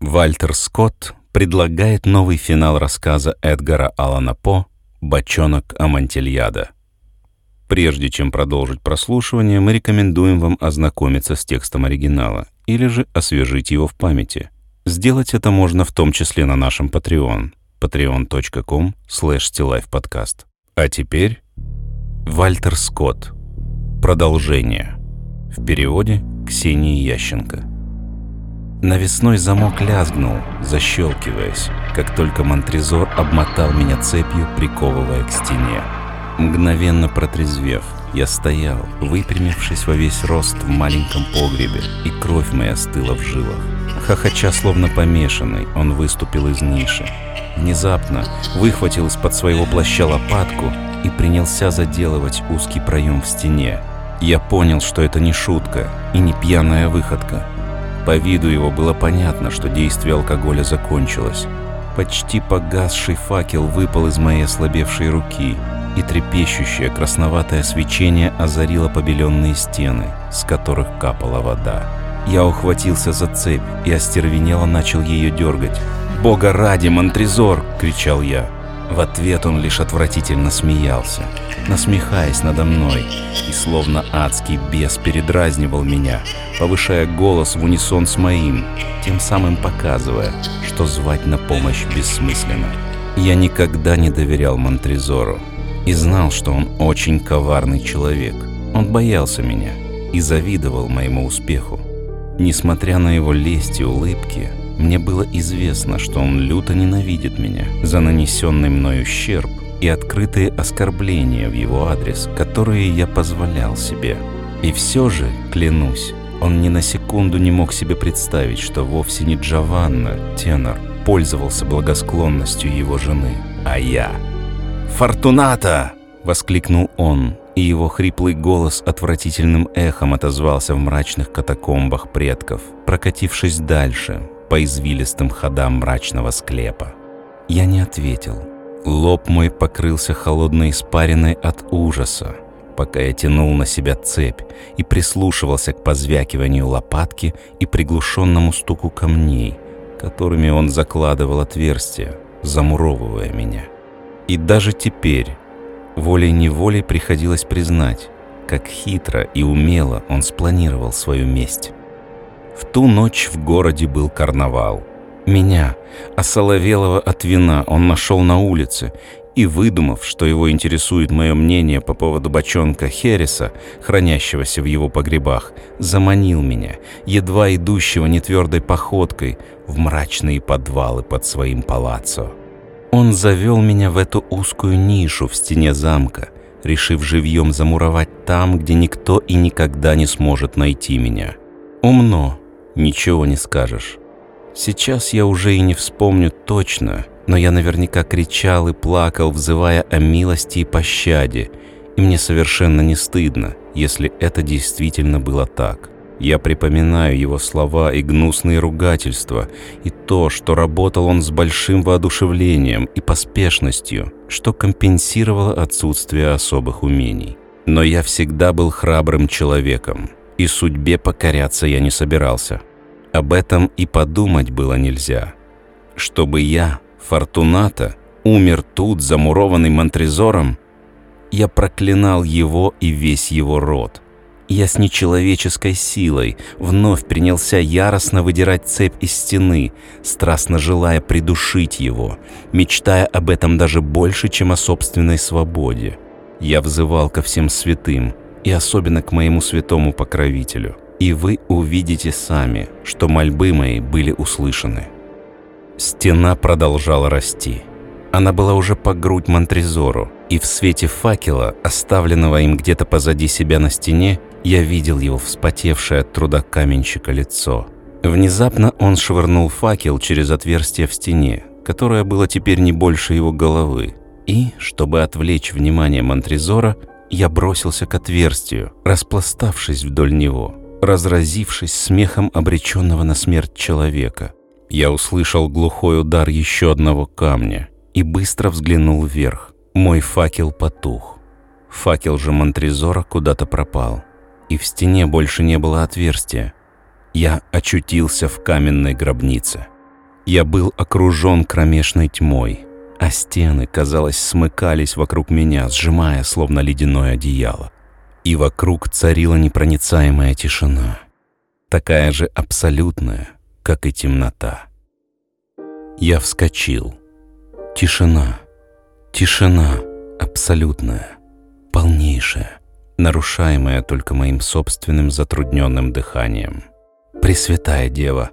Вальтер Скотт предлагает новый финал рассказа Эдгара Алана По «Бочонок Амантильяда». Прежде чем продолжить прослушивание, мы рекомендуем вам ознакомиться с текстом оригинала или же освежить его в памяти. Сделать это можно в том числе на нашем Patreon patreon.com подкаст. А теперь Вальтер Скотт. Продолжение. В переводе Ксении Ященко. Навесной замок лязгнул, защелкиваясь, как только Монтрезор обмотал меня цепью, приковывая к стене. Мгновенно протрезвев, я стоял, выпрямившись во весь рост в маленьком погребе, и кровь моя стыла в жилах. Хохоча, словно помешанный, он выступил из ниши. Внезапно выхватил из-под своего плаща лопатку и принялся заделывать узкий проем в стене. Я понял, что это не шутка и не пьяная выходка. По виду его было понятно, что действие алкоголя закончилось. Почти погасший факел выпал из моей ослабевшей руки, и трепещущее красноватое свечение озарило побеленные стены, с которых капала вода. Я ухватился за цепь и остервенело начал ее дергать. «Бога ради, Монтрезор!» — кричал я. В ответ он лишь отвратительно смеялся, насмехаясь надо мной, и словно адский бес передразнивал меня, повышая голос в унисон с моим, тем самым показывая, что звать на помощь бессмысленно. Я никогда не доверял Монтрезору и знал, что он очень коварный человек. Он боялся меня и завидовал моему успеху. Несмотря на его лесть и улыбки, мне было известно, что он люто ненавидит меня за нанесенный мной ущерб и открытые оскорбления в его адрес, которые я позволял себе. И все же, клянусь, он ни на секунду не мог себе представить, что вовсе не Джованна, тенор, пользовался благосклонностью его жены, а я. «Фортуната!» — воскликнул он, и его хриплый голос отвратительным эхом отозвался в мрачных катакомбах предков, прокатившись дальше, по извилистым ходам мрачного склепа. Я не ответил. Лоб мой покрылся холодной испариной от ужаса, пока я тянул на себя цепь и прислушивался к позвякиванию лопатки и приглушенному стуку камней, которыми он закладывал отверстия, замуровывая меня. И даже теперь, волей-неволей приходилось признать, как хитро и умело он спланировал свою месть. В ту ночь в городе был карнавал. Меня, осоловелого от вина, он нашел на улице и, выдумав, что его интересует мое мнение по поводу бочонка Хереса, хранящегося в его погребах, заманил меня, едва идущего нетвердой походкой, в мрачные подвалы под своим палаццо. Он завел меня в эту узкую нишу в стене замка, решив живьем замуровать там, где никто и никогда не сможет найти меня. Умно, ничего не скажешь. Сейчас я уже и не вспомню точно, но я наверняка кричал и плакал, взывая о милости и пощаде, и мне совершенно не стыдно, если это действительно было так. Я припоминаю его слова и гнусные ругательства, и то, что работал он с большим воодушевлением и поспешностью, что компенсировало отсутствие особых умений. Но я всегда был храбрым человеком, и судьбе покоряться я не собирался. Об этом и подумать было нельзя. Чтобы я, Фортуната, умер тут, замурованный Монтрезором, я проклинал его и весь его род. Я с нечеловеческой силой вновь принялся яростно выдирать цепь из стены, страстно желая придушить его, мечтая об этом даже больше, чем о собственной свободе. Я взывал ко всем святым, и особенно к моему святому покровителю – и вы увидите сами, что мольбы мои были услышаны. Стена продолжала расти. Она была уже по грудь Монтрезору, и в свете факела, оставленного им где-то позади себя на стене, я видел его вспотевшее от труда каменщика лицо. Внезапно он швырнул факел через отверстие в стене, которое было теперь не больше его головы, и, чтобы отвлечь внимание Монтрезора, я бросился к отверстию, распластавшись вдоль него разразившись смехом обреченного на смерть человека. Я услышал глухой удар еще одного камня и быстро взглянул вверх. Мой факел потух. Факел же Монтрезора куда-то пропал, и в стене больше не было отверстия. Я очутился в каменной гробнице. Я был окружен кромешной тьмой, а стены, казалось, смыкались вокруг меня, сжимая, словно ледяное одеяло. И вокруг царила непроницаемая тишина, такая же абсолютная, как и темнота. Я вскочил. Тишина, тишина абсолютная, полнейшая, нарушаемая только моим собственным затрудненным дыханием. Пресвятая Дева,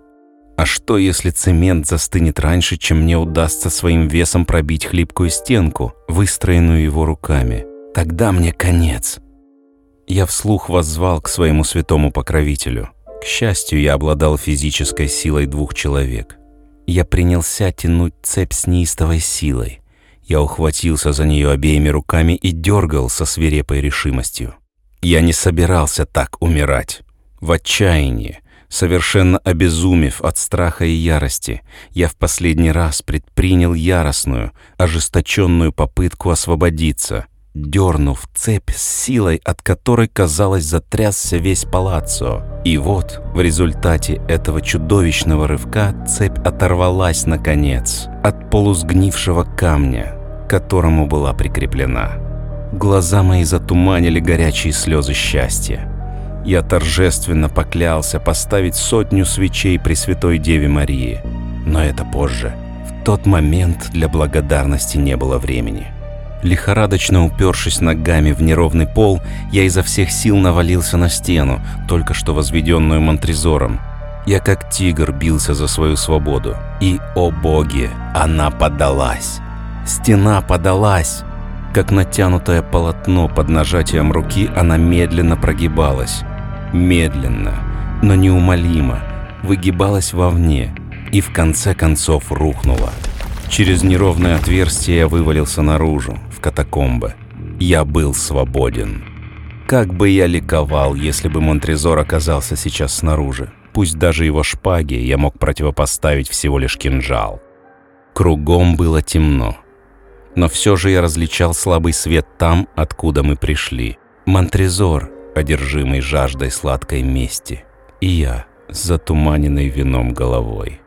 а что, если цемент застынет раньше, чем мне удастся своим весом пробить хлипкую стенку, выстроенную его руками? Тогда мне конец. Я вслух воззвал к своему святому покровителю. К счастью, я обладал физической силой двух человек. Я принялся тянуть цепь с неистовой силой. Я ухватился за нее обеими руками и дергал со свирепой решимостью. Я не собирался так умирать. В отчаянии, совершенно обезумев от страха и ярости, я в последний раз предпринял яростную, ожесточенную попытку освободиться, дернув цепь с силой, от которой, казалось, затрясся весь палаццо. И вот, в результате этого чудовищного рывка, цепь оторвалась, наконец, от полусгнившего камня, к которому была прикреплена. Глаза мои затуманили горячие слезы счастья. Я торжественно поклялся поставить сотню свечей Пресвятой Деве Марии. Но это позже. В тот момент для благодарности не было времени. Лихорадочно упершись ногами в неровный пол, я изо всех сил навалился на стену, только что возведенную Монтрезором. Я как тигр бился за свою свободу. И, о боги, она подалась. Стена подалась. Как натянутое полотно под нажатием руки, она медленно прогибалась. Медленно, но неумолимо, выгибалась вовне и в конце концов рухнула. Через неровное отверстие я вывалился наружу, в катакомбы. Я был свободен. Как бы я ликовал, если бы Монтрезор оказался сейчас снаружи. Пусть даже его шпаге я мог противопоставить всего лишь кинжал. Кругом было темно. Но все же я различал слабый свет там, откуда мы пришли. Монтрезор, одержимый жаждой сладкой мести. И я, с затуманенной вином головой.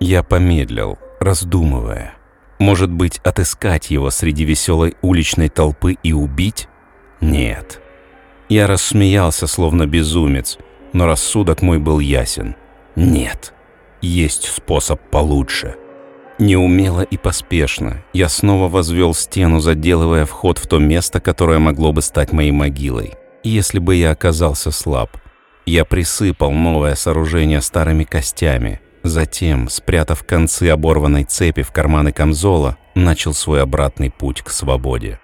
Я помедлил, раздумывая. Может быть, отыскать его среди веселой уличной толпы и убить? Нет. Я рассмеялся, словно безумец, но рассудок мой был ясен. Нет. Есть способ получше. Неумело и поспешно я снова возвел стену, заделывая вход в то место, которое могло бы стать моей могилой, если бы я оказался слаб. Я присыпал новое сооружение старыми костями, Затем, спрятав концы оборванной цепи в карманы камзола, начал свой обратный путь к свободе.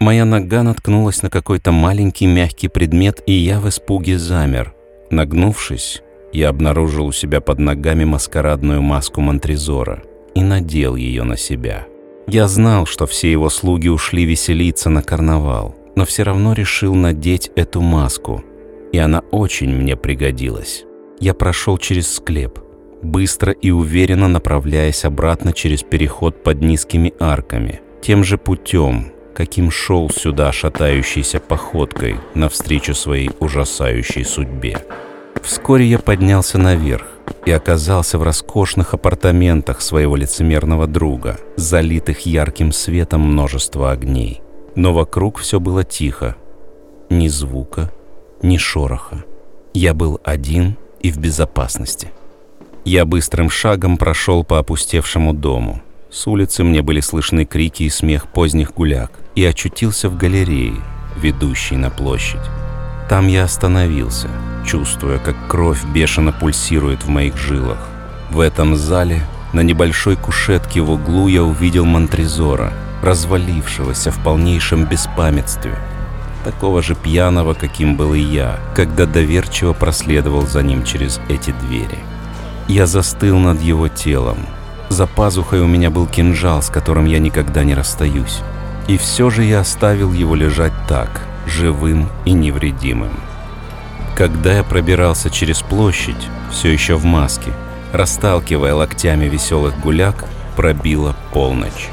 Моя нога наткнулась на какой-то маленький мягкий предмет, и я в испуге замер. Нагнувшись, я обнаружил у себя под ногами маскарадную маску Монтрезора и надел ее на себя. Я знал, что все его слуги ушли веселиться на карнавал, но все равно решил надеть эту маску, и она очень мне пригодилась. Я прошел через склеп – быстро и уверенно направляясь обратно через переход под низкими арками, тем же путем, каким шел сюда шатающейся походкой навстречу своей ужасающей судьбе. Вскоре я поднялся наверх и оказался в роскошных апартаментах своего лицемерного друга, залитых ярким светом множества огней. Но вокруг все было тихо. Ни звука, ни шороха. Я был один и в безопасности. Я быстрым шагом прошел по опустевшему дому. С улицы мне были слышны крики и смех поздних гуляк, и очутился в галерее, ведущей на площадь. Там я остановился, чувствуя, как кровь бешено пульсирует в моих жилах. В этом зале, на небольшой кушетке в углу, я увидел Монтрезора, развалившегося в полнейшем беспамятстве, такого же пьяного, каким был и я, когда доверчиво проследовал за ним через эти двери. Я застыл над его телом. За пазухой у меня был кинжал, с которым я никогда не расстаюсь. И все же я оставил его лежать так, живым и невредимым. Когда я пробирался через площадь, все еще в маске, расталкивая локтями веселых гуляк, пробила полночь.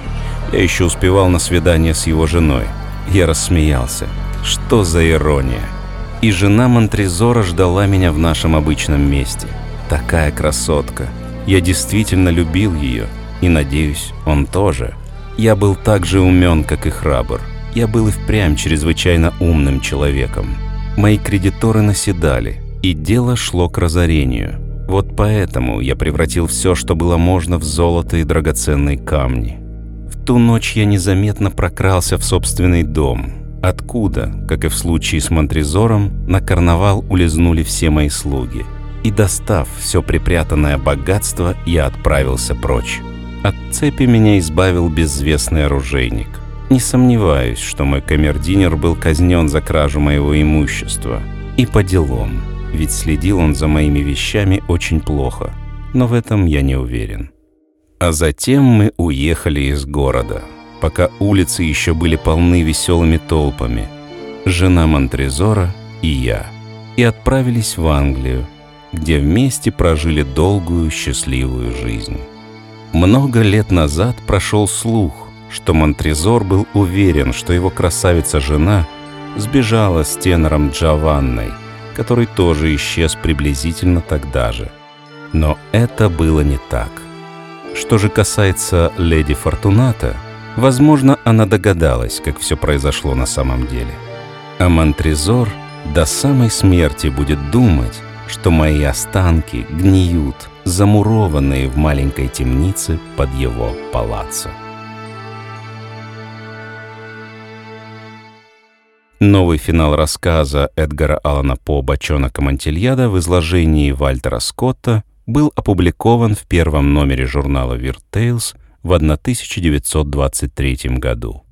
Я еще успевал на свидание с его женой. Я рассмеялся. Что за ирония? И жена Монтрезора ждала меня в нашем обычном месте – Такая красотка, Я действительно любил ее, и, надеюсь, он тоже. Я был так же умен, как и храбр. Я был и впрямь чрезвычайно умным человеком. Мои кредиторы наседали, и дело шло к разорению. Вот поэтому я превратил все, что было можно, в золото и драгоценные камни. Ту ночь я незаметно прокрался в собственный дом, откуда, как и в случае с Монтрезором, на карнавал улизнули все мои слуги. И достав все припрятанное богатство, я отправился прочь. От цепи меня избавил безвестный оружейник. Не сомневаюсь, что мой камердинер был казнен за кражу моего имущества. И по делам, ведь следил он за моими вещами очень плохо. Но в этом я не уверен. А затем мы уехали из города, пока улицы еще были полны веселыми толпами. Жена Монтрезора и я. И отправились в Англию, где вместе прожили долгую счастливую жизнь. Много лет назад прошел слух, что Монтрезор был уверен, что его красавица-жена сбежала с тенором Джованной, который тоже исчез приблизительно тогда же. Но это было не так. Что же касается леди Фортуната, возможно, она догадалась, как все произошло на самом деле. А Монтрезор до самой смерти будет думать, что мои останки гниют, замурованные в маленькой темнице под его палаццо. Новый финал рассказа Эдгара Алана По «Бочонок Амантильяда» в изложении Вальтера Скотта был опубликован в первом номере журнала «Weird Tales» в 1923 году.